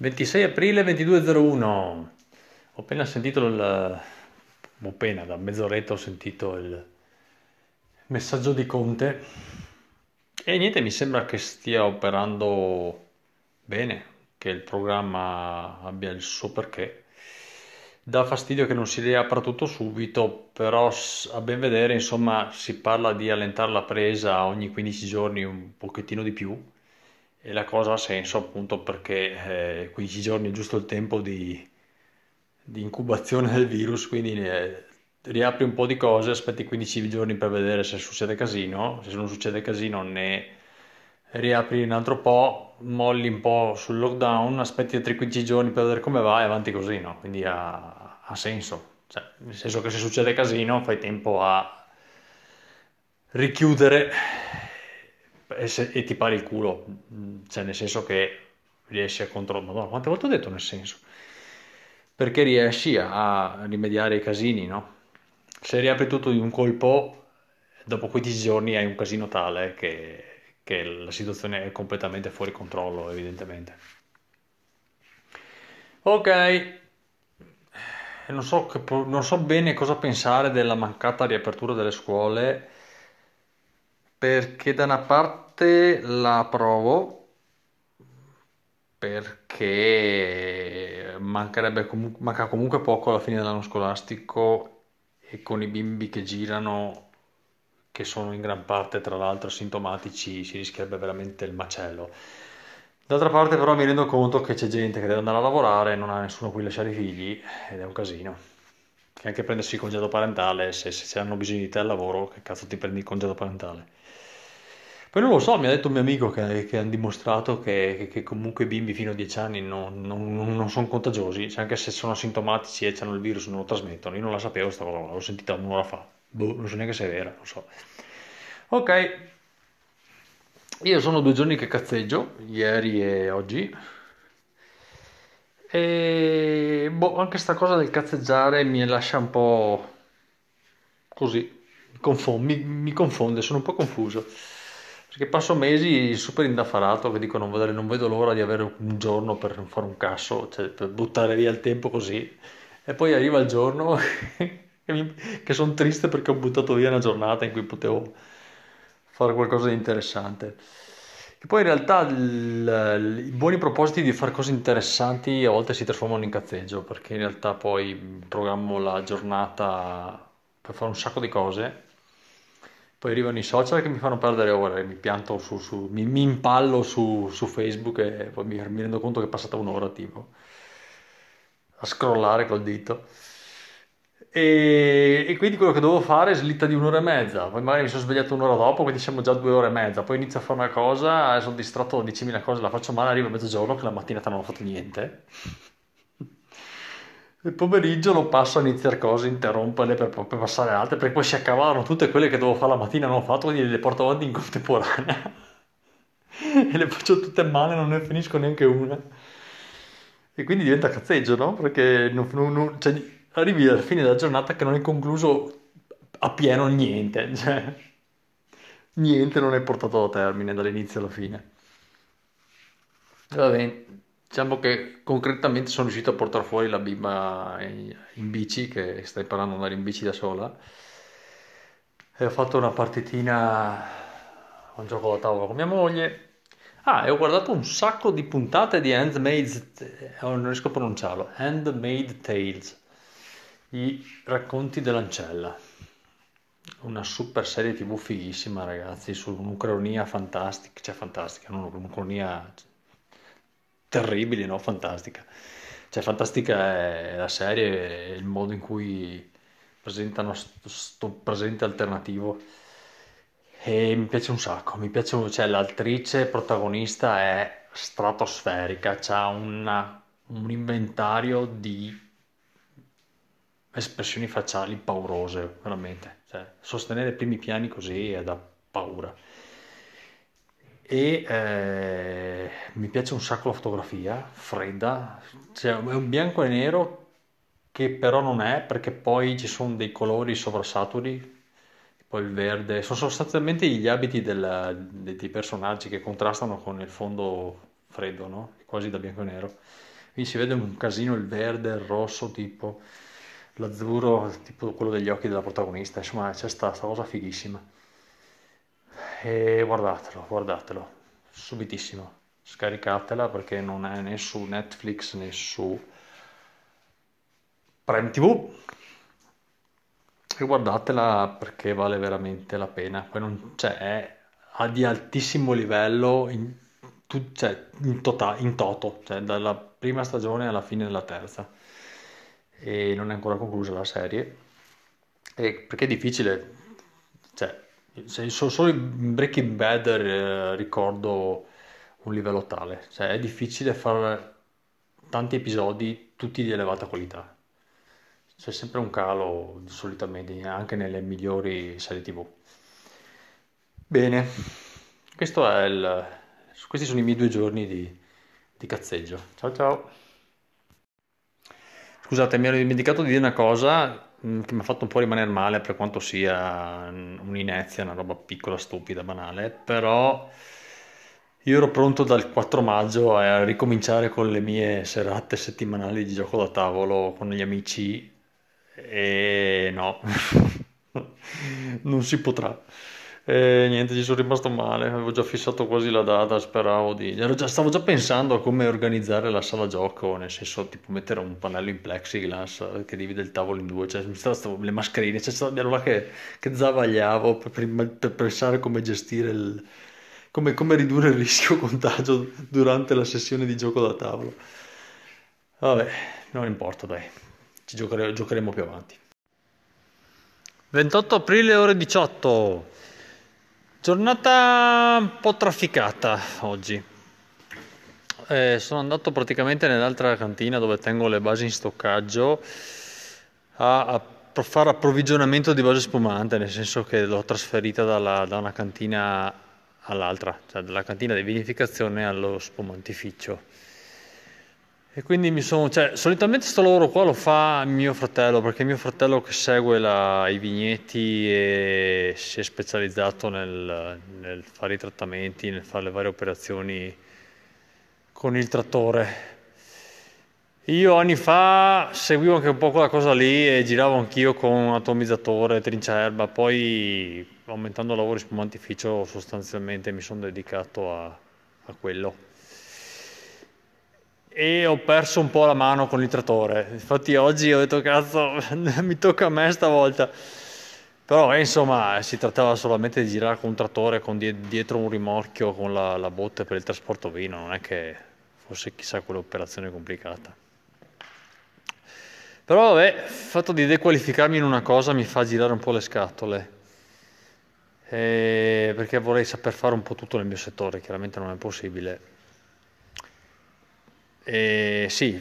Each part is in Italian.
26 aprile 22.01. Ho appena sentito il... ho appena, da mezz'oretta ho sentito il messaggio di Conte e niente, mi sembra che stia operando bene, che il programma abbia il suo perché. Dà fastidio che non si riapra tutto subito, però a ben vedere, insomma, si parla di allentare la presa ogni 15 giorni un pochettino di più e la cosa ha senso appunto perché eh, 15 giorni è giusto il tempo di, di incubazione del virus, quindi eh, riapri un po' di cose, aspetti 15 giorni per vedere se succede casino, se non succede casino ne riapri un altro po', molli un po' sul lockdown, aspetti altri 15 giorni per vedere come va e avanti così, no? Quindi ha, ha senso, cioè, nel senso che se succede casino fai tempo a richiudere e, se, e ti pari il culo, cioè nel senso che riesci a controllare, madonna, quante volte ho detto nel senso? Perché riesci a rimediare ai casini, no? Se riapri tutto di un colpo, dopo 15 giorni hai un casino tale che, che la situazione è completamente fuori controllo, evidentemente. Ok, non so, non so bene cosa pensare della mancata riapertura delle scuole perché da una parte la approvo, perché comunque, manca comunque poco alla fine dell'anno scolastico e con i bimbi che girano, che sono in gran parte tra l'altro sintomatici, si rischierebbe veramente il macello. D'altra parte però mi rendo conto che c'è gente che deve andare a lavorare e non ha nessuno cui lasciare i figli ed è un casino. Che anche prendersi il congedo parentale, se, se hanno bisogno di te al lavoro, che cazzo ti prendi il congedo parentale? Poi non lo so, mi ha detto un mio amico che, che hanno dimostrato che, che, comunque i bimbi fino a 10 anni non, non, non sono contagiosi, cioè anche se sono sintomatici e hanno il virus non lo trasmettono. Io non la sapevo questa cosa, l'ho sentita un'ora fa. Boh, non so neanche se è vera, non so. Ok, io sono due giorni che cazzeggio, ieri e oggi. E boh, anche sta cosa del cazzeggiare mi lascia un po' così, mi, mi confonde, sono un po' confuso. Perché passo mesi super indaffarato che dico non, vedere, non vedo l'ora di avere un giorno per fare un casso, cioè per buttare via il tempo così. E poi arriva il giorno che sono triste perché ho buttato via una giornata in cui potevo fare qualcosa di interessante. E poi in realtà il, i buoni propositi di fare cose interessanti a volte si trasformano in cazzeggio, perché in realtà poi programmo la giornata per fare un sacco di cose poi arrivano i social che mi fanno perdere ore, mi pianto su, su mi, mi, impallo su, su, Facebook e poi mi, mi, rendo conto che è passata un'ora tipo a scrollare col dito. E, e, quindi quello che dovevo fare è slitta di un'ora e mezza, poi magari mi sono svegliato un'ora dopo, quindi siamo già due ore e mezza, poi inizio a fare una cosa, sono distratto da 10.000 cose, la faccio male, arriva a mezzogiorno che la mattinata non ho fatto niente. Il pomeriggio lo passo a iniziare cose, interromperle per, per passare altre, perché poi si accavallano tutte quelle che dovevo fare la mattina non ho fatto, quindi le porto avanti in contemporanea. e le faccio tutte male, non ne finisco neanche una. E quindi diventa cazzeggio, no? Perché non, non, cioè, arrivi alla fine della giornata che non hai concluso a pieno niente, cioè niente non è portato a termine dall'inizio alla fine. Va bene. Diciamo che concretamente sono riuscito a portare fuori la bimba in, in bici, che sta imparando ad andare in bici da sola. E ho fatto una partitina, un gioco da tavola con mia moglie. Ah, e ho guardato un sacco di puntate di Handmaid's, oh, non riesco a pronunciarlo, Handmaid Tales, i racconti dell'ancella. Una super serie tv fighissima, ragazzi, su un'ucronia fantastica, cioè fantastica, non un'ucronia terribili, no? Fantastica. Cioè, fantastica è la serie, il modo in cui presentano questo presente alternativo. E mi piace un sacco, mi piace, cioè l'attrice protagonista è stratosferica, ha un inventario di espressioni facciali paurose, veramente. Cioè, sostenere i primi piani così è da paura e eh, mi piace un sacco la fotografia, fredda, cioè, è un bianco e nero che però non è perché poi ci sono dei colori sovrasaturi, poi il verde, sono sostanzialmente gli abiti del, dei personaggi che contrastano con il fondo freddo, no? Quasi da bianco e nero. Quindi si vede un casino il verde, il rosso tipo, l'azzurro tipo quello degli occhi della protagonista, insomma c'è sta, sta cosa fighissima. E guardatelo, guardatelo, subitissimo, scaricatela perché non è né su Netflix né su Prime TV e guardatela perché vale veramente la pena. Poi non, cioè, è di altissimo livello in, tu, cioè, in, tota, in toto, cioè dalla prima stagione alla fine della terza. E non è ancora conclusa la serie. E perché è difficile, solo in Breaking Bad eh, ricordo un livello tale, cioè è difficile fare tanti episodi tutti di elevata qualità. C'è sempre un calo solitamente anche nelle migliori serie TV. Bene, questo è il, questi sono i miei due giorni di, di cazzeggio. Ciao ciao. Scusate, mi ero dimenticato di dire una cosa che mi ha fatto un po' rimanere male per quanto sia un'inezia, una roba piccola, stupida, banale, però io ero pronto dal 4 maggio a ricominciare con le mie serate settimanali di gioco da tavolo con gli amici e no, non si potrà. E niente, ci sono rimasto male, avevo già fissato quasi la data, speravo di... Già, stavo già pensando a come organizzare la sala gioco, nel senso tipo mettere un pannello in plexiglass che divide il tavolo in due, cioè stavo, le mascherine, cioè stavo là che, che zavagliavo per, per, per, pensare come gestire il... Come, come ridurre il rischio contagio durante la sessione di gioco da tavolo. Vabbè, non importa, dai, ci giocare, giocheremo più avanti. 28 aprile ore 18. Giornata un po' trafficata oggi. Eh, sono andato praticamente nell'altra cantina dove tengo le basi in stoccaggio a, a fare approvvigionamento di base spumante, nel senso che l'ho trasferita dalla, da una cantina all'altra, cioè dalla cantina di vinificazione allo spumantificio. E quindi mi sono, cioè, solitamente questo lavoro qua lo fa mio fratello, perché mio fratello che segue la, i vigneti e si è specializzato nel, nel, fare i trattamenti, nel fare le varie operazioni con il trattore. Io anni fa seguivo anche un po' quella cosa lì e giravo anch'io con atomizzatore, trinciaerba, poi aumentando il lavoro in spumantificio sostanzialmente mi sono dedicato a, a quello e ho perso un po' la mano con il trattore. Infatti oggi ho detto cazzo, mi tocca a me stavolta. Però eh, insomma si trattava solamente di girare con un trattore con dietro un rimorchio con la, la botte per il trasporto vino, non è che fosse chissà quell'operazione complicata. Però vabbè, il fatto di dequalificarmi in una cosa mi fa girare un po' le scatole. Eh, perché vorrei saper fare un po' tutto nel mio settore, chiaramente non è possibile e sì,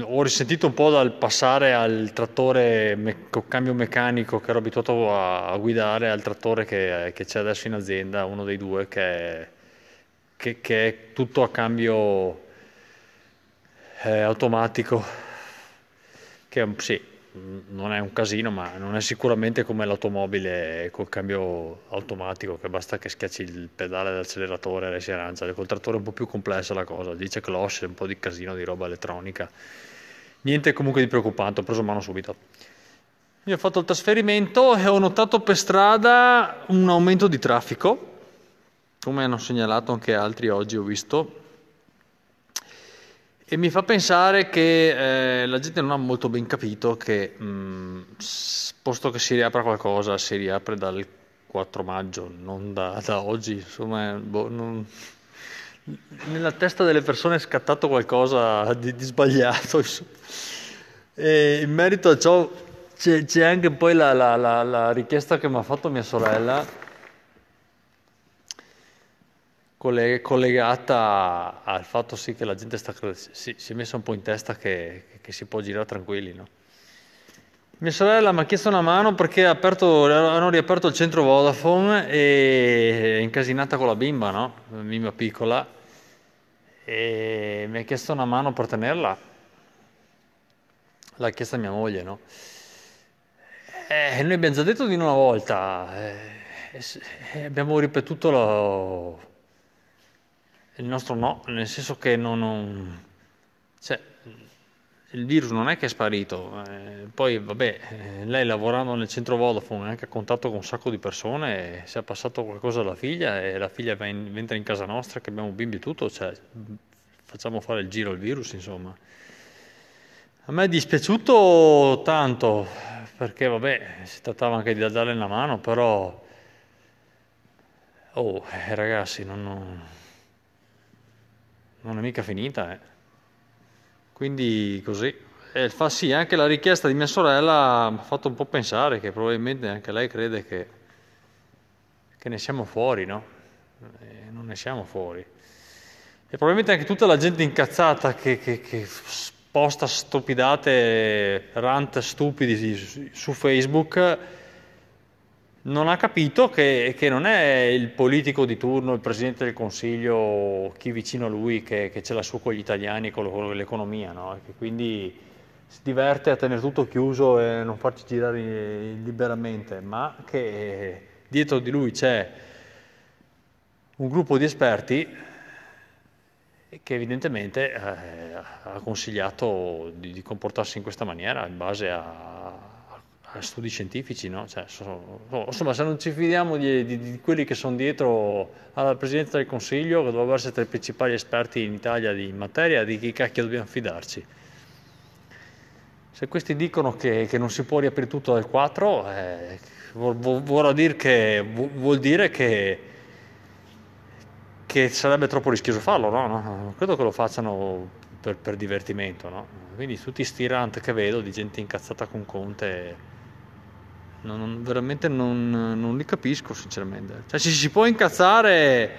ho risentito un po' dal passare al trattore me- con cambio meccanico che ero abituato a, a guidare al trattore che, che, c'è adesso in azienda, uno dei due che è, che, che è tutto a cambio eh, automatico, che sì, non è un casino, ma non è sicuramente come l'automobile col cambio automatico, che basta che schiacci il pedale dell'acceleratore e si arrangia. Col trattore è un po' più complessa la cosa, dice cloche, un po' di casino di roba elettronica. Niente comunque di preoccupante, ho preso mano subito. Io ho fatto il trasferimento e ho notato per strada un aumento di traffico, come hanno segnalato anche altri oggi, ho visto e mi fa pensare che eh, la gente non ha molto ben capito che, mh, posto che si riapra qualcosa, si riapre dal 4 maggio, non da, da oggi. Insomma, boh, non... nella testa delle persone è scattato qualcosa di, di sbagliato. In merito a ciò c'è, c'è anche poi la, la, la, la richiesta che mi ha fatto mia sorella collegata al fatto sì che la gente sta, si, si, è messa un po' in testa che, che si può girare tranquilli. No? Mia sorella mi ha chiesto una mano perché aperto, hanno riaperto il centro Vodafone e è incasinata con la bimba, no? La bimba piccola, e mi ha chiesto una mano per tenerla. L'ha chiesta mia moglie, no? Eh, noi abbiamo già detto di una volta, eh, eh, abbiamo ripetuto lo, il nostro no, nel senso che non, non cioè, il virus non è che è sparito, eh, poi vabbè, eh, lei lavorando nel centro Vodafone è anche a contatto con un sacco di persone, se ha passato qualcosa alla figlia e la figlia entra in casa nostra che abbiamo bimbi e tutto, cioè, facciamo fare il giro al virus insomma. A me è dispiaciuto tanto, perché vabbè, si trattava anche di darle una mano, però... Oh, eh, ragazzi, non, non, non è mica finita, eh. Quindi così. E fa sì, anche la richiesta di mia sorella mi ha fatto un po' pensare che probabilmente anche lei crede che, che ne siamo fuori, no? E non ne siamo fuori. E probabilmente anche tutta la gente incazzata che, che, che posta stupidate, rant stupidi su Facebook non ha capito che, che, non è il politico di turno, il presidente del consiglio, chi vicino a lui che, che ce l'ha su con gli italiani, con, con l'economia, no? che quindi si diverte a tenere tutto chiuso e non farci girare liberamente, ma che dietro di lui c'è un gruppo di esperti che evidentemente eh, ha consigliato di, di comportarsi in questa maniera in base a studi scientifici, no? Cioè, sono, insomma, se non ci fidiamo di, di, di, quelli che sono dietro alla Presidenza del Consiglio, che dovrebbe essere tra i principali esperti in Italia di materia, di chi cacchio dobbiamo fidarci? Se questi dicono che, che non si può riaprire tutto dal 4, eh, vuol, dire che, vuol dire che, che sarebbe troppo rischioso farlo, no? no? Credo che lo facciano per, per divertimento, no? Quindi tutti sti rant che vedo di gente incazzata con Conte non, veramente non, non, li capisco sinceramente. Cioè ci si può incazzare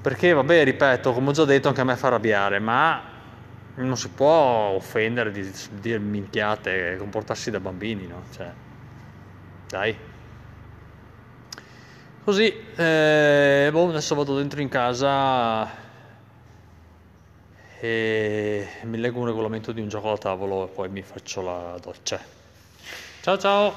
perché, vabbè, ripeto, come ho già detto, anche a me fa arrabbiare, ma non si può offendere di dire minchiate e comportarsi da bambini, no? Cioè, dai. Così, eh, boh, adesso vado dentro in casa e mi leggo un regolamento di un gioco da tavolo e poi mi faccio la doccia. Ciao ciao!